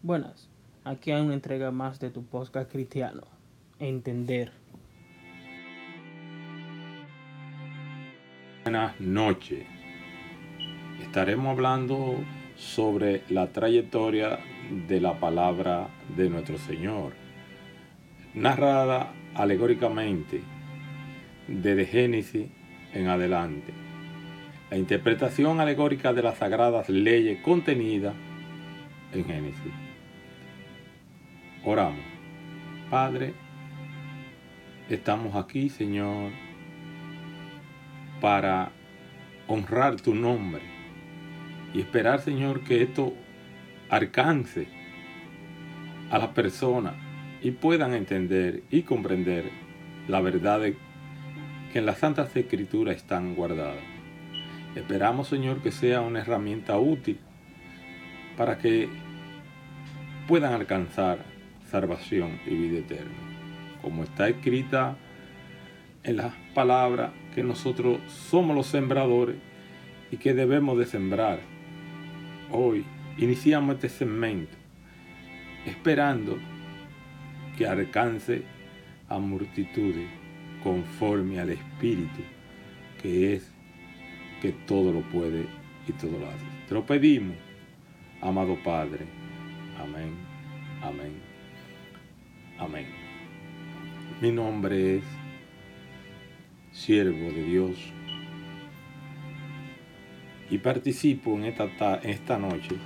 Buenas, aquí hay una entrega más de tu podcast cristiano. Entender. Buenas noches. Estaremos hablando sobre la trayectoria de la palabra de nuestro Señor, narrada alegóricamente desde Génesis en adelante. La interpretación alegórica de las sagradas leyes contenidas en Génesis. Oramos. Padre, estamos aquí, Señor, para honrar tu nombre y esperar, Señor, que esto alcance a las personas y puedan entender y comprender la verdad que en las Santas Escrituras están guardadas. Esperamos, Señor, que sea una herramienta útil para que puedan alcanzar salvación y vida eterna. Como está escrita en las palabras que nosotros somos los sembradores y que debemos de sembrar. Hoy iniciamos este segmento esperando que alcance a multitudes conforme al Espíritu que es que todo lo puede y todo lo hace. Te lo pedimos, amado Padre. Amén, amén, amén. Mi nombre es siervo de Dios y participo en esta, esta noche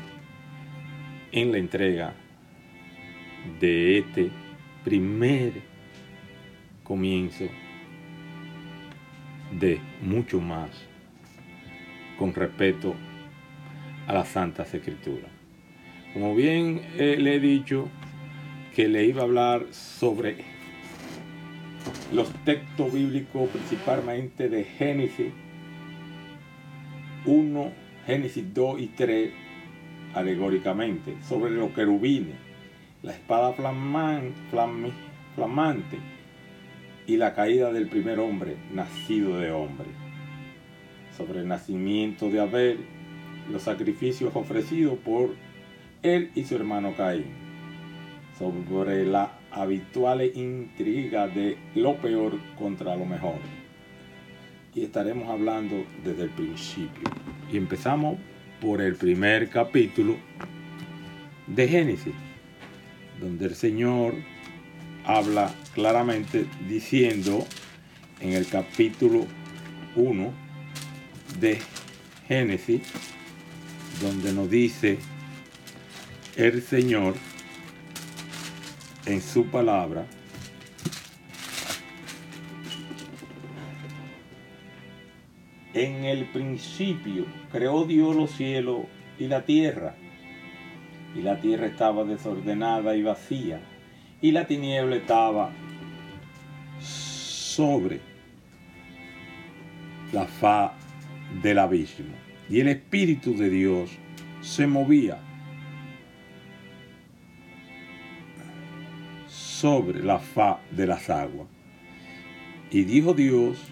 en la entrega de este primer comienzo de mucho más con respeto a las Santas Escrituras. Como bien eh, le he dicho que le iba a hablar sobre los textos bíblicos principalmente de Génesis 1, Génesis 2 y 3 alegóricamente, sobre los querubines, la espada flamante y la caída del primer hombre nacido de hombre, sobre el nacimiento de Abel, los sacrificios ofrecidos por él y su hermano Caín, sobre la habitual intriga de lo peor contra lo mejor. Y estaremos hablando desde el principio. Y empezamos por el primer capítulo de Génesis, donde el Señor habla claramente diciendo en el capítulo 1 de Génesis, donde nos dice el Señor en su palabra, en el principio creó Dios los cielos y la tierra, y la tierra estaba desordenada y vacía, y la tiniebla estaba sobre la faz del abismo. Y el Espíritu de Dios se movía sobre la faz de las aguas. Y dijo Dios,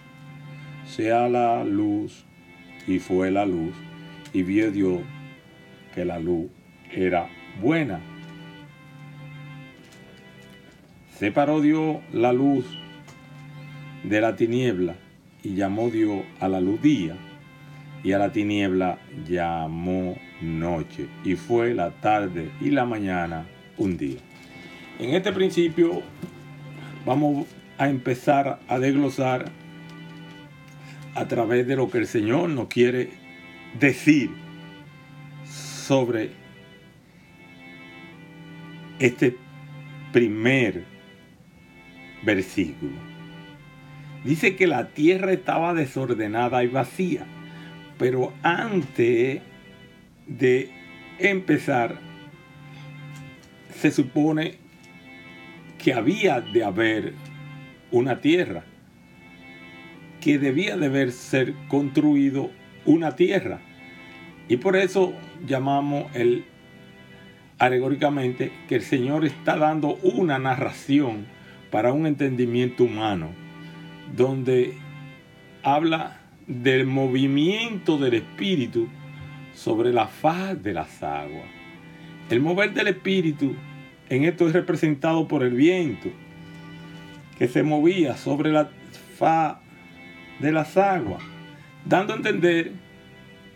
sea la luz, y fue la luz, y vio Dios que la luz era buena. Separó Dios la luz de la tiniebla y llamó Dios a la luz día y a la tiniebla llamó noche y fue la tarde y la mañana un día. En este principio vamos a empezar a desglosar a través de lo que el Señor nos quiere decir sobre este primer versículo. Dice que la tierra estaba desordenada y vacía, pero antes de empezar, se supone que había de haber una tierra, que debía de haber ser construido una tierra. Y por eso llamamos el alegóricamente que el Señor está dando una narración para un entendimiento humano, donde habla del movimiento del Espíritu sobre la faz de las aguas. El mover del espíritu en esto es representado por el viento que se movía sobre la fa de las aguas, dando a entender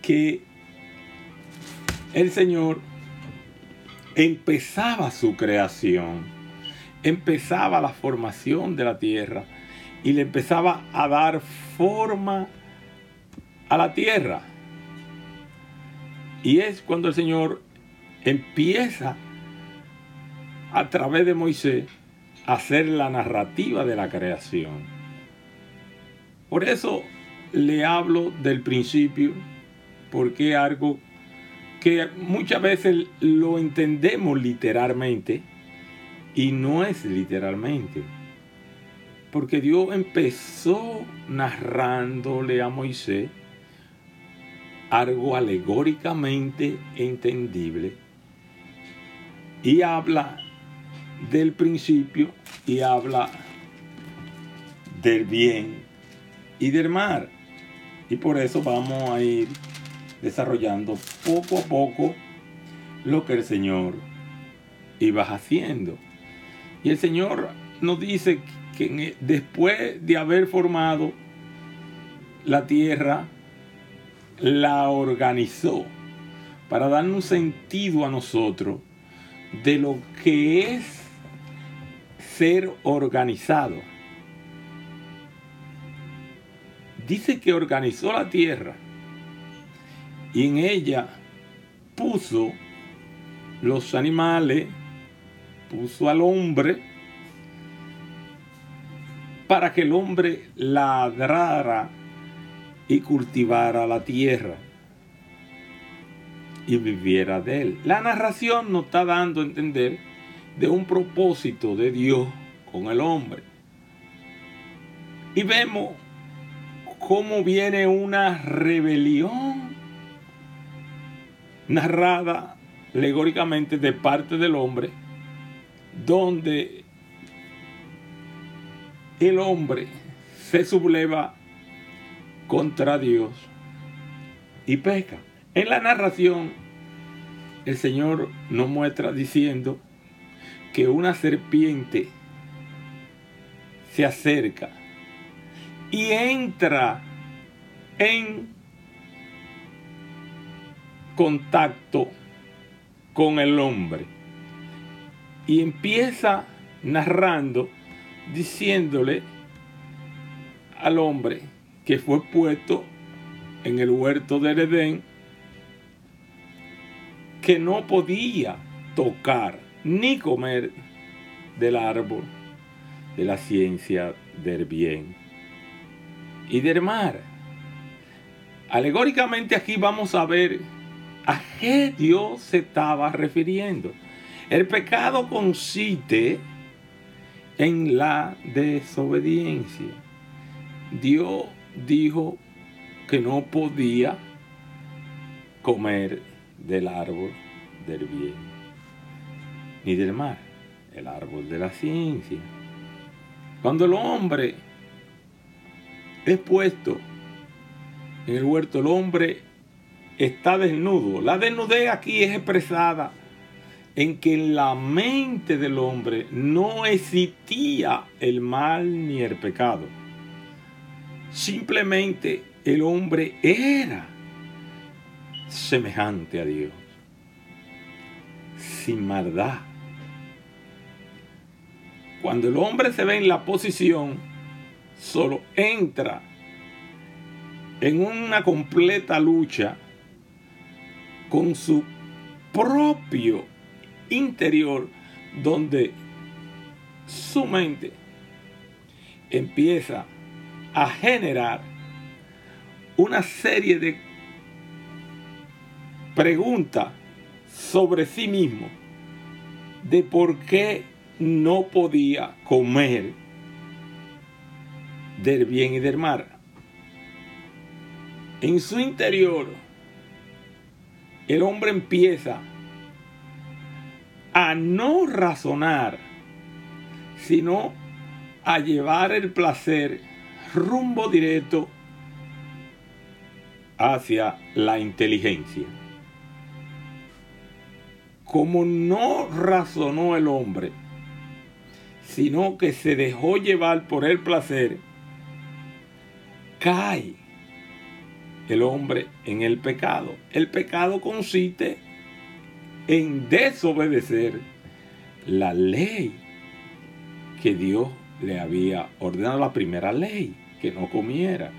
que el Señor empezaba su creación, empezaba la formación de la tierra y le empezaba a dar forma a la tierra. Y es cuando el Señor empieza a través de Moisés hacer la narrativa de la creación. Por eso le hablo del principio, porque es algo que muchas veces lo entendemos literalmente y no es literalmente. Porque Dios empezó narrándole a Moisés algo alegóricamente entendible y habla del principio y habla del bien y del mar. Y por eso vamos a ir desarrollando poco a poco lo que el Señor iba haciendo. Y el Señor nos dice que e, después de haber formado la tierra, la organizó para darnos sentido a nosotros de lo que es ser organizado. Dice que organizó la tierra y en ella puso los animales, puso al hombre, para que el hombre ladrara y cultivara la tierra y viviera de él. La narración nos está dando a entender de un propósito de Dios con el hombre. Y vemos cómo viene una rebelión narrada alegóricamente de parte del hombre, donde el hombre se subleva contra Dios y peca. En la narración, el Señor nos muestra diciendo que una serpiente se acerca y entra en contacto con el hombre. Y empieza narrando diciéndole al hombre que fue puesto en el huerto del Edén que no podía tocar ni comer del árbol de la ciencia del bien y del mar. Alegóricamente aquí vamos a ver a qué Dios se estaba refiriendo. El pecado consiste en la desobediencia. Dios dijo que no podía comer del árbol del bien ni del mar, el árbol de la ciencia. Cuando el hombre es puesto en el huerto, el hombre está desnudo. La desnudez aquí es expresada en que en la mente del hombre no existía el mal ni el pecado. Simplemente el hombre era semejante a Dios, sin maldad cuando el hombre se ve en la posición, solo entra en una completa lucha con su propio interior, donde su mente empieza a generar una serie de preguntas sobre sí mismo, de por qué no podía comer del bien y del mal. En su interior, el hombre empieza a no razonar, sino a llevar el placer rumbo directo hacia la inteligencia. como no razonó el hombre, sino que se dejó llevar por el placer, cae el hombre en el pecado. El pecado consiste en desobedecer la ley que Dios le había ordenado, la primera ley, que no comiera.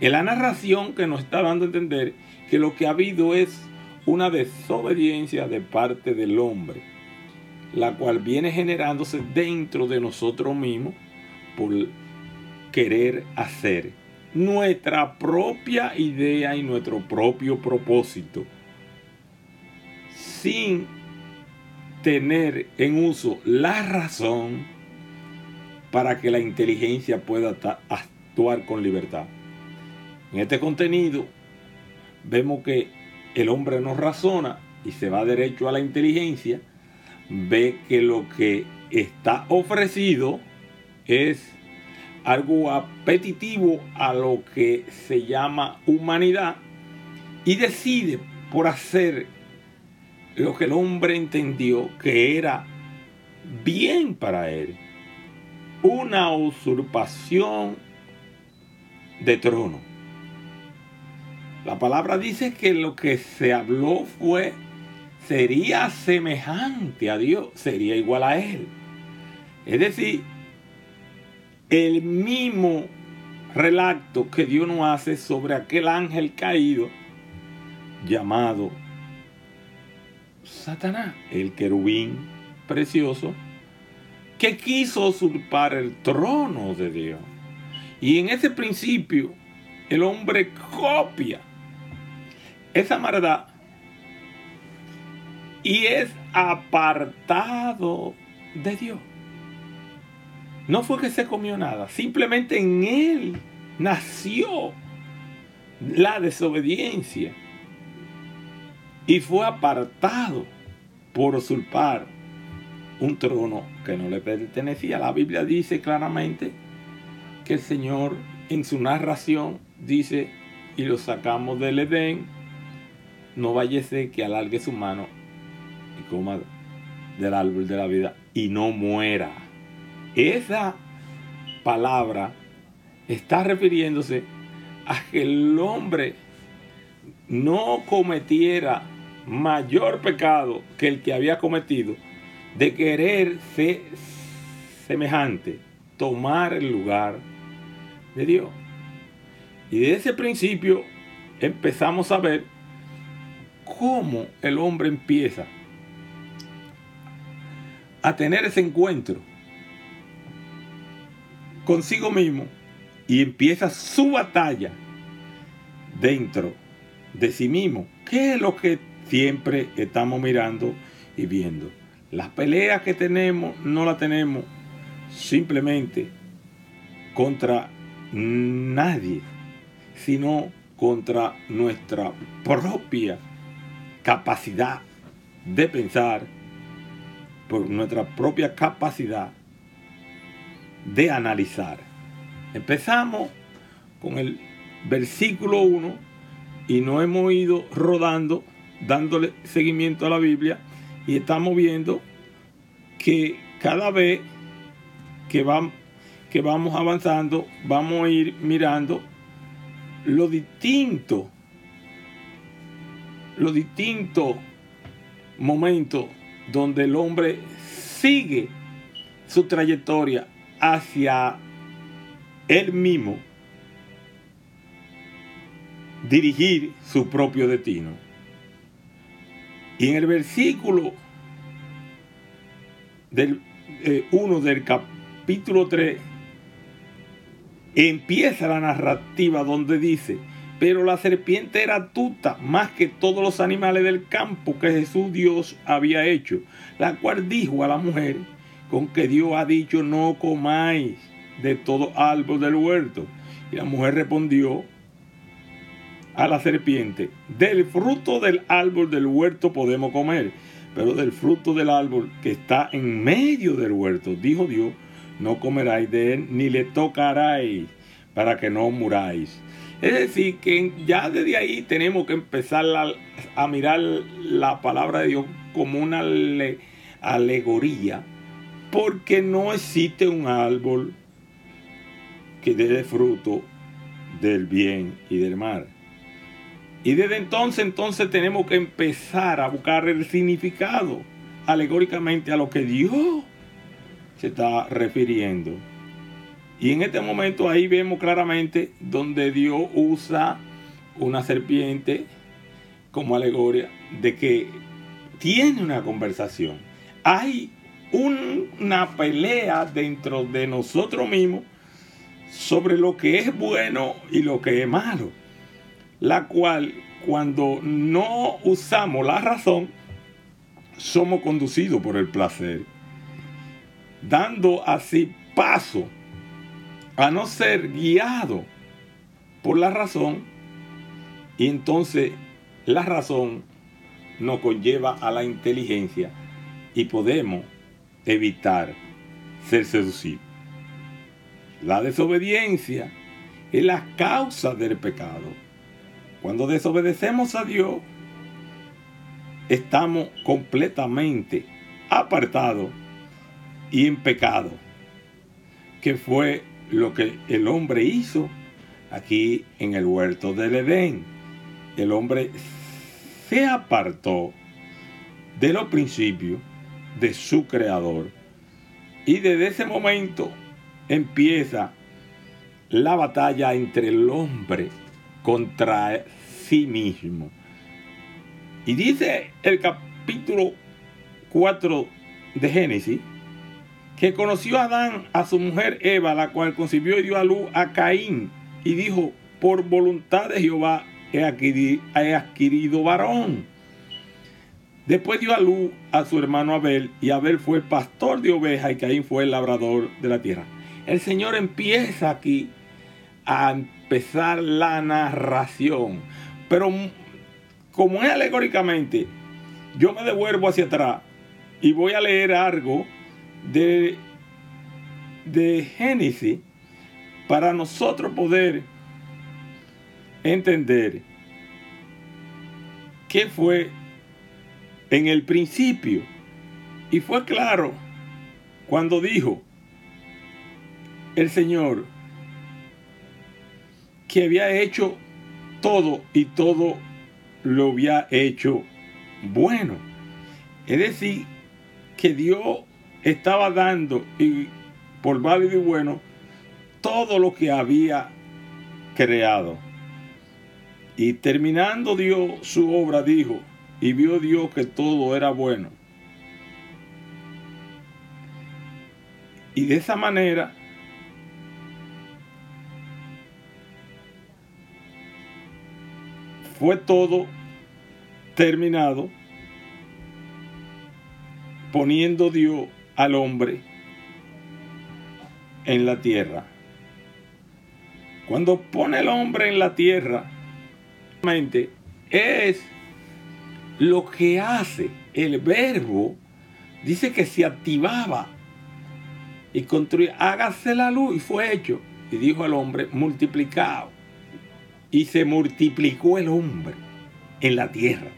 En la narración que nos está dando a entender que lo que ha habido es una desobediencia de parte del hombre, la cual viene generándose dentro de nosotros mismos por querer hacer nuestra propia idea y nuestro propio propósito, sin tener en uso la razón para que la inteligencia pueda actuar con libertad. En este contenido vemos que el hombre no razona y se va derecho a la inteligencia, ve que lo que está ofrecido es algo apetitivo a lo que se llama humanidad y decide por hacer lo que el hombre entendió que era bien para él. Una usurpación de trono. La palabra dice que lo que se habló fue, sería semejante a Dios, sería igual a Él. Es decir, el mismo relato que Dios nos hace sobre aquel ángel caído llamado Satanás, el querubín precioso, que quiso usurpar el trono de Dios. Y en ese principio el hombre copia esa maldad y es apartado de Dios. No fue que se comió nada, simplemente en él nació la desobediencia y fue apartado por usurpar un trono que no le pertenecía. La Biblia dice claramente que el Señor en su narración dice, y lo sacamos del Edén, no vaya que alargue su mano coma del árbol de la vida y no muera. Esa palabra está refiriéndose a que el hombre no cometiera mayor pecado que el que había cometido de querer ser semejante, tomar el lugar de Dios. Y desde ese principio empezamos a ver cómo el hombre empieza a tener ese encuentro consigo mismo y empieza su batalla dentro de sí mismo. ¿Qué es lo que siempre estamos mirando y viendo? Las peleas que tenemos no las tenemos simplemente contra nadie, sino contra nuestra propia capacidad de pensar, por nuestra propia capacidad de analizar. Empezamos con el versículo 1 y no hemos ido rodando, dándole seguimiento a la Biblia y estamos viendo que cada vez que, que vamos avanzando, vamos a ir mirando lo distinto, lo distinto momento donde el hombre sigue su trayectoria hacia él mismo dirigir su propio destino. Y en el versículo del 1 eh, del capítulo 3 empieza la narrativa donde dice, pero la serpiente era astuta más que todos los animales del campo que Jesús Dios había hecho, la cual dijo a la mujer, con que Dios ha dicho, no comáis de todo árbol del huerto. Y la mujer respondió a la serpiente, del fruto del árbol del huerto podemos comer, pero del fruto del árbol que está en medio del huerto, dijo Dios, no comeráis de él, ni le tocaráis, para que no muráis. Es decir, que ya desde ahí tenemos que empezar a mirar la palabra de Dios como una ale- alegoría porque no existe un árbol que dé fruto del bien y del mal. Y desde entonces, entonces tenemos que empezar a buscar el significado alegóricamente a lo que Dios se está refiriendo. Y en este momento ahí vemos claramente donde Dios usa una serpiente como alegoria de que tiene una conversación. Hay un- una pelea dentro de nosotros mismos sobre lo que es bueno y lo que es malo. La cual cuando no usamos la razón, somos conducidos por el placer, dando así paso a no ser guiado por la razón y entonces la razón nos conlleva a la inteligencia y podemos evitar ser seducidos. La desobediencia es la causa del pecado. Cuando desobedecemos a Dios, estamos completamente apartados y en pecado, que fue lo que el hombre hizo aquí en el huerto del Edén. El hombre se apartó de los principios de su creador y desde ese momento empieza la batalla entre el hombre contra sí mismo. Y dice el capítulo 4 de Génesis que conoció a Adán a su mujer Eva, la cual concibió y dio a luz a Caín, y dijo, por voluntad de Jehová he adquirido, adquirido varón. Después dio a luz a su hermano Abel, y Abel fue pastor de ovejas, y Caín fue el labrador de la tierra. El Señor empieza aquí a empezar la narración, pero como es alegóricamente, yo me devuelvo hacia atrás y voy a leer algo de, de Génesis para nosotros poder entender qué fue en el principio. Y fue claro cuando dijo el Señor que había hecho todo y todo lo había hecho bueno. Es decir, que Dios estaba dando y por válido y bueno todo lo que había creado. Y terminando Dios su obra, dijo, y vio Dios que todo era bueno. Y de esa manera fue todo terminado poniendo Dios al hombre en la tierra. Cuando pone el hombre en la tierra, es lo que hace el verbo, dice que se activaba y construía, hágase la luz y fue hecho. Y dijo el hombre, multiplicado. Y se multiplicó el hombre en la tierra.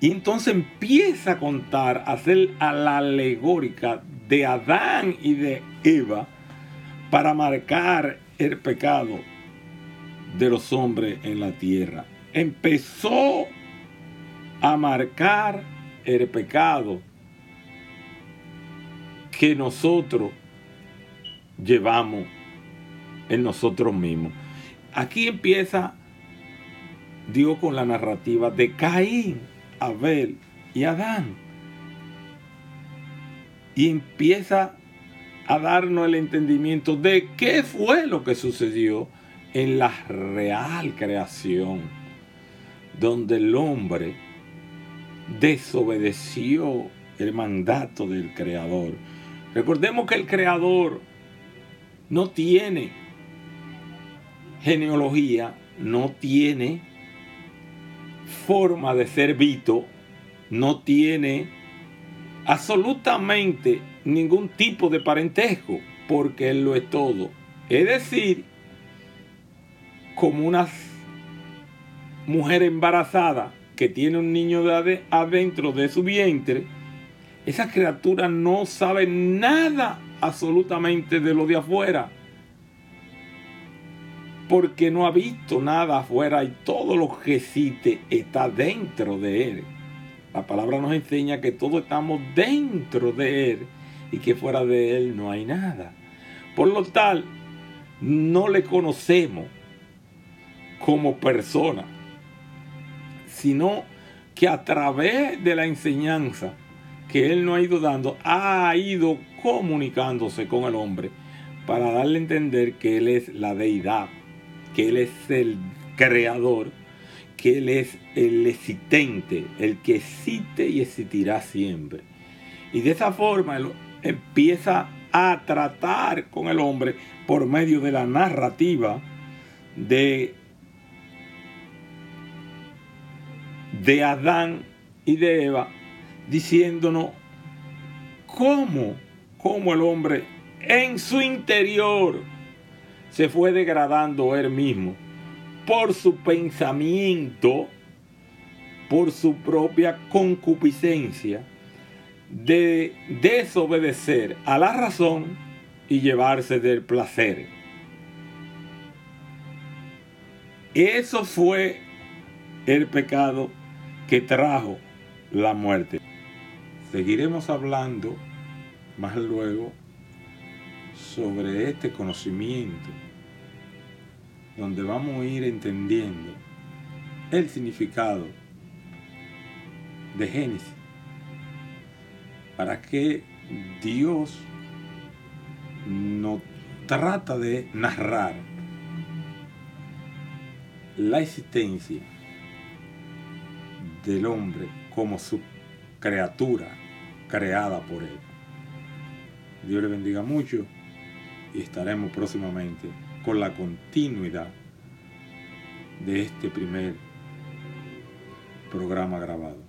Y entonces empieza a contar, a hacer a la alegórica de Adán y de Eva para marcar el pecado de los hombres en la tierra. Empezó a marcar el pecado que nosotros llevamos en nosotros mismos. Aquí empieza Dios con la narrativa de Caín, Abel y Adán. Y empieza a darnos el entendimiento de qué fue lo que sucedió en la real creación, donde el hombre desobedeció el mandato del Creador. Recordemos que el Creador no tiene genealogía, no tiene forma de ser visto, no tiene absolutamente ningún tipo de parentesco, porque Él lo es todo. Es decir, como una mujer embarazada que tiene un niño de adentro de su vientre, esa criatura no sabe nada absolutamente de lo de afuera. Porque no ha visto nada afuera y todo lo que existe está dentro de él. La palabra nos enseña que todos estamos dentro de él y que fuera de él no hay nada. Por lo tal, no le conocemos como persona, sino que a través de la enseñanza que él nos ha ido dando, ha ido comunicándose con el hombre para darle a entender que él es la deidad, que él es el creador, que él es el existente, el que existe y existirá siempre. Y de esa forma él empieza a tratar con el hombre por medio de la narrativa de de Adán y de Eva, diciéndonos cómo, cómo el hombre en su interior se fue degradando él mismo por su pensamiento, por su propia concupiscencia, de desobedecer a la razón y llevarse del placer. Eso fue el pecado que trajo la muerte. Seguiremos hablando más luego sobre este conocimiento, donde vamos a ir entendiendo el significado de Génesis, para que Dios no trata de narrar la existencia del hombre como su criatura creada por él. Dios le bendiga mucho y estaremos próximamente con la continuidad de este primer programa grabado.